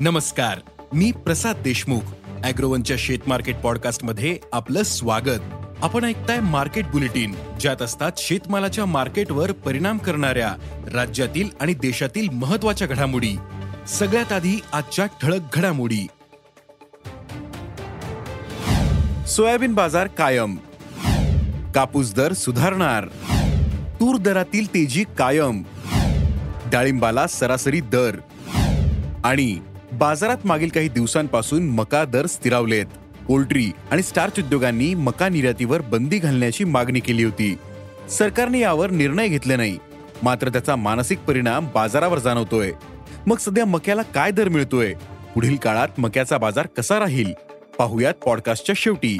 नमस्कार मी प्रसाद देशमुख अॅग्रोवनच्या शेत मार्केट पॉडकास्टमध्ये आपलं स्वागत. आपण ऐकताय मार्केट बुलेटिन ज्यात असतात शेतमालाच्या मार्केटवर परिणाम करणाऱ्या राज्यातील आणि देशातील महत्त्वाच्या घडामोडी. सगळ्यात आधी आजच्या ठळक घडामोडी. सोयाबीन बाजार कायम. कापूस दर सुधारणार. तूर दरातील तेजी कायम. डाळिंबाला सरासरी दर. आणि बाजारात मागील काही दिवसांपासून मका दर स्थिरावलेत पोल्ट्री आणि स्टार्च उद्योगांनी मका निर्यातीवर बंदी घालण्याची मागणी केली होती. सरकारने यावर निर्णय घेतले नाही. मात्र त्याचा मानसिक परिणाम बाजारावर जाणवतोय. मग सध्या मक्याला काय दर मिळतोय? पुढील काळात मक्याचा बाजार कसा राहील? पाहुयात पॉडकास्टच्या शेवटी.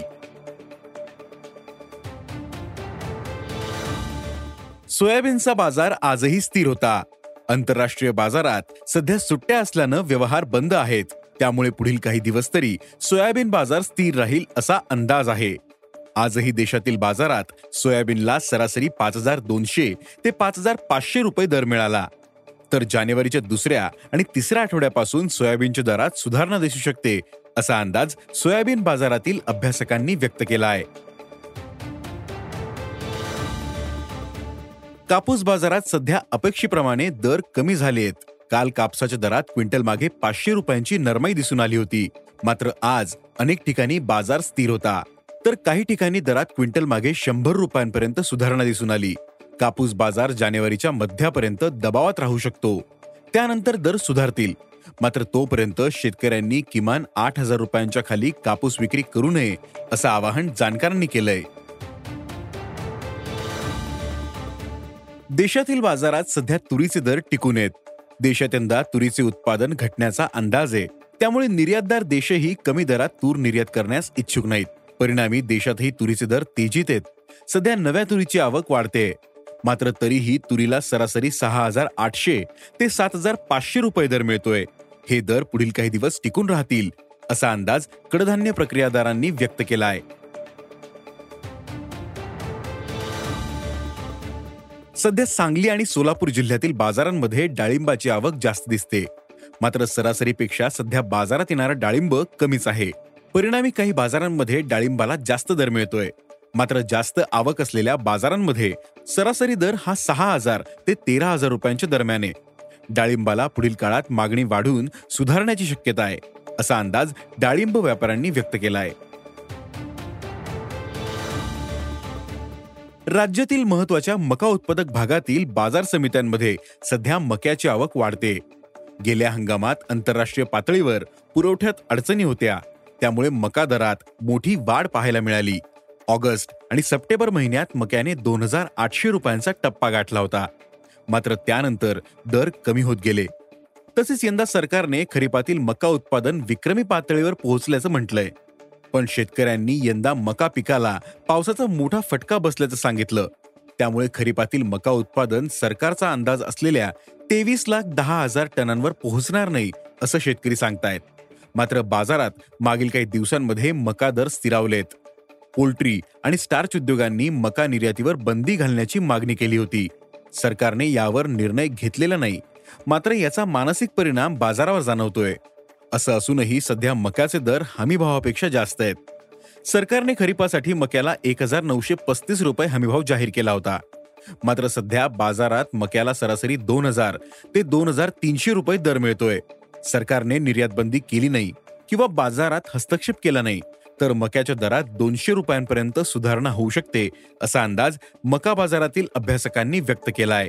सोयाबीनचा बाजार आजही स्थिर होता. आंतरराष्ट्रीय बाजारात सध्या सुट्ट्या असल्यानं व्यवहार बंद आहेत. त्यामुळे पुढील काही दिवस तरी सोयाबीन बाजार स्थिर राहील असा अंदाज आहे. आजही देशातील बाजारात सोयाबीनला सरासरी पाच हजार दोनशे ते पाच हजार पाचशे रुपये दर मिळाला. तर जानेवारीच्या दुसऱ्या आणि तिसऱ्या आठवड्यापासून सोयाबीनच्या दरात सुधारणा दिसू शकते असा अंदाज सोयाबीन बाजारातील अभ्यासकांनी व्यक्त केला आहे. कापूस बाजारात सध्या अपेक्षेप्रमाणे दर कमी झाले आहेत. काल कापसाच्या दरात क्विंटल मागे पाचशे रुपयांची नरमाई दिसून आली होती. मात्र आज अनेक ठिकाणी बाजार स्थिर होता. तर काही ठिकाणी दरात क्विंटल मागे शंभर रुपयांपर्यंत सुधारणा दिसून आली. कापूस बाजार जानेवारीच्या मध्यापर्यंत दबावात राहू शकतो. त्यानंतर दर सुधारतील. मात्र तोपर्यंत शेतकऱ्यांनी किमान आठ हजार रुपयांच्या खाली कापूस विक्री करू नये असं आवाहन जाणकारांनी केलंय. देशातील बाजारात सध्या तुरीचे दर टिकून आहेत. देशात यंदा तुरीचे उत्पादन घटण्याचा अंदाज आहे. त्यामुळे निर्यातदार देशही कमी दरात तूर निर्यात करण्यास इच्छुक नाहीत. परिणामी देशातही तुरीचे दर तेजीत आहेत. सध्या नव्या तुरीची आवक वाढते मात्र तरीही तुरीला सरासरी सहा हजार आठशे ते सात हजार पाचशे रुपये दर मिळतोय. हे दर पुढील काही दिवस टिकून राहतील असा अंदाज कडधान्य प्रक्रियादारांनी व्यक्त केला आहे. सध्या सांगली आणि सोलापूर जिल्ह्यातील बाजारांमध्ये डाळिंबाची आवक जास्त दिसते. मात्र सरासरीपेक्षा सध्या बाजारात येणारा डाळिंब कमीच आहे. परिणामी काही बाजारांमध्ये डाळिंबाला जास्त दर मिळतोय. मात्र जास्त आवक असलेल्या बाजारांमध्ये सरासरी दर हा सहा हजार ते तेरा हजार रुपयांच्या दरम्यान आहे. डाळिंबाला पुढील काळात मागणी वाढून सुधारण्याची शक्यता आहे असा अंदाज डाळिंब व्यापाऱ्यांनी व्यक्त केला आहे राज्यातील महत्त्वाच्या मका उत्पादक भागातील बाजार समित्यांमध्ये सध्या मक्याची आवक वाढते. गेल्या हंगामात आंतरराष्ट्रीय पातळीवर पुरवठ्यात अडचणी होत्या. त्यामुळे मका दरात मोठी वाढ पाहायला मिळाली. ऑगस्ट आणि सप्टेंबर महिन्यात मक्याने दोन हजार आठशे रुपयांचा टप्पा गाठला होता. मात्र त्यानंतर दर कमी होत गेले. तसेच यंदा सरकारने खरीपातील मका उत्पादन विक्रमी पातळीवर पोहोचल्याचं म्हटलंय. पण शेतकऱ्यांनी यंदा मका पिकाला पावसाचा मोठा फटका बसल्याचं सांगितलं. त्यामुळे खरीपातील मका उत्पादन सरकारचा अंदाज असलेल्या तेवीस लाख दहा हजार टनांवर पोहोचणार नाही असं शेतकरी सांगतायत. मात्र बाजारात मागील काही दिवसांमध्ये मका दर स्थिरावलेत. पोल्ट्री आणि स्टार्च उद्योगांनी मका निर्यातीवर बंदी घालण्याची मागणी केली होती. सरकारने यावर निर्णय घेतलेला नाही मात्र याचा मानसिक परिणाम बाजारावर जाणवतोय. असं असूनही सध्या मक्याचे दर हमीभावापेक्षा जास्त आहेत. सरकारने खरीपासाठी मक्याला एक हजार नऊशे पस्तीस रुपये हमीभाव जाहीर केला होता. मात्र सध्या बाजारात मक्याला सरासरी दोन हजार ते दोन हजार तीनशे रुपये दर मिळतोय. सरकारने निर्यात बंदी केली नाही किंवा बाजारात हस्तक्षेप केला नाही तर मक्याच्या दरात दोनशे रुपयांपर्यंत सुधारणा होऊ शकते असा अंदाज मका बाजारातील अभ्यासकांनी व्यक्त केला आहे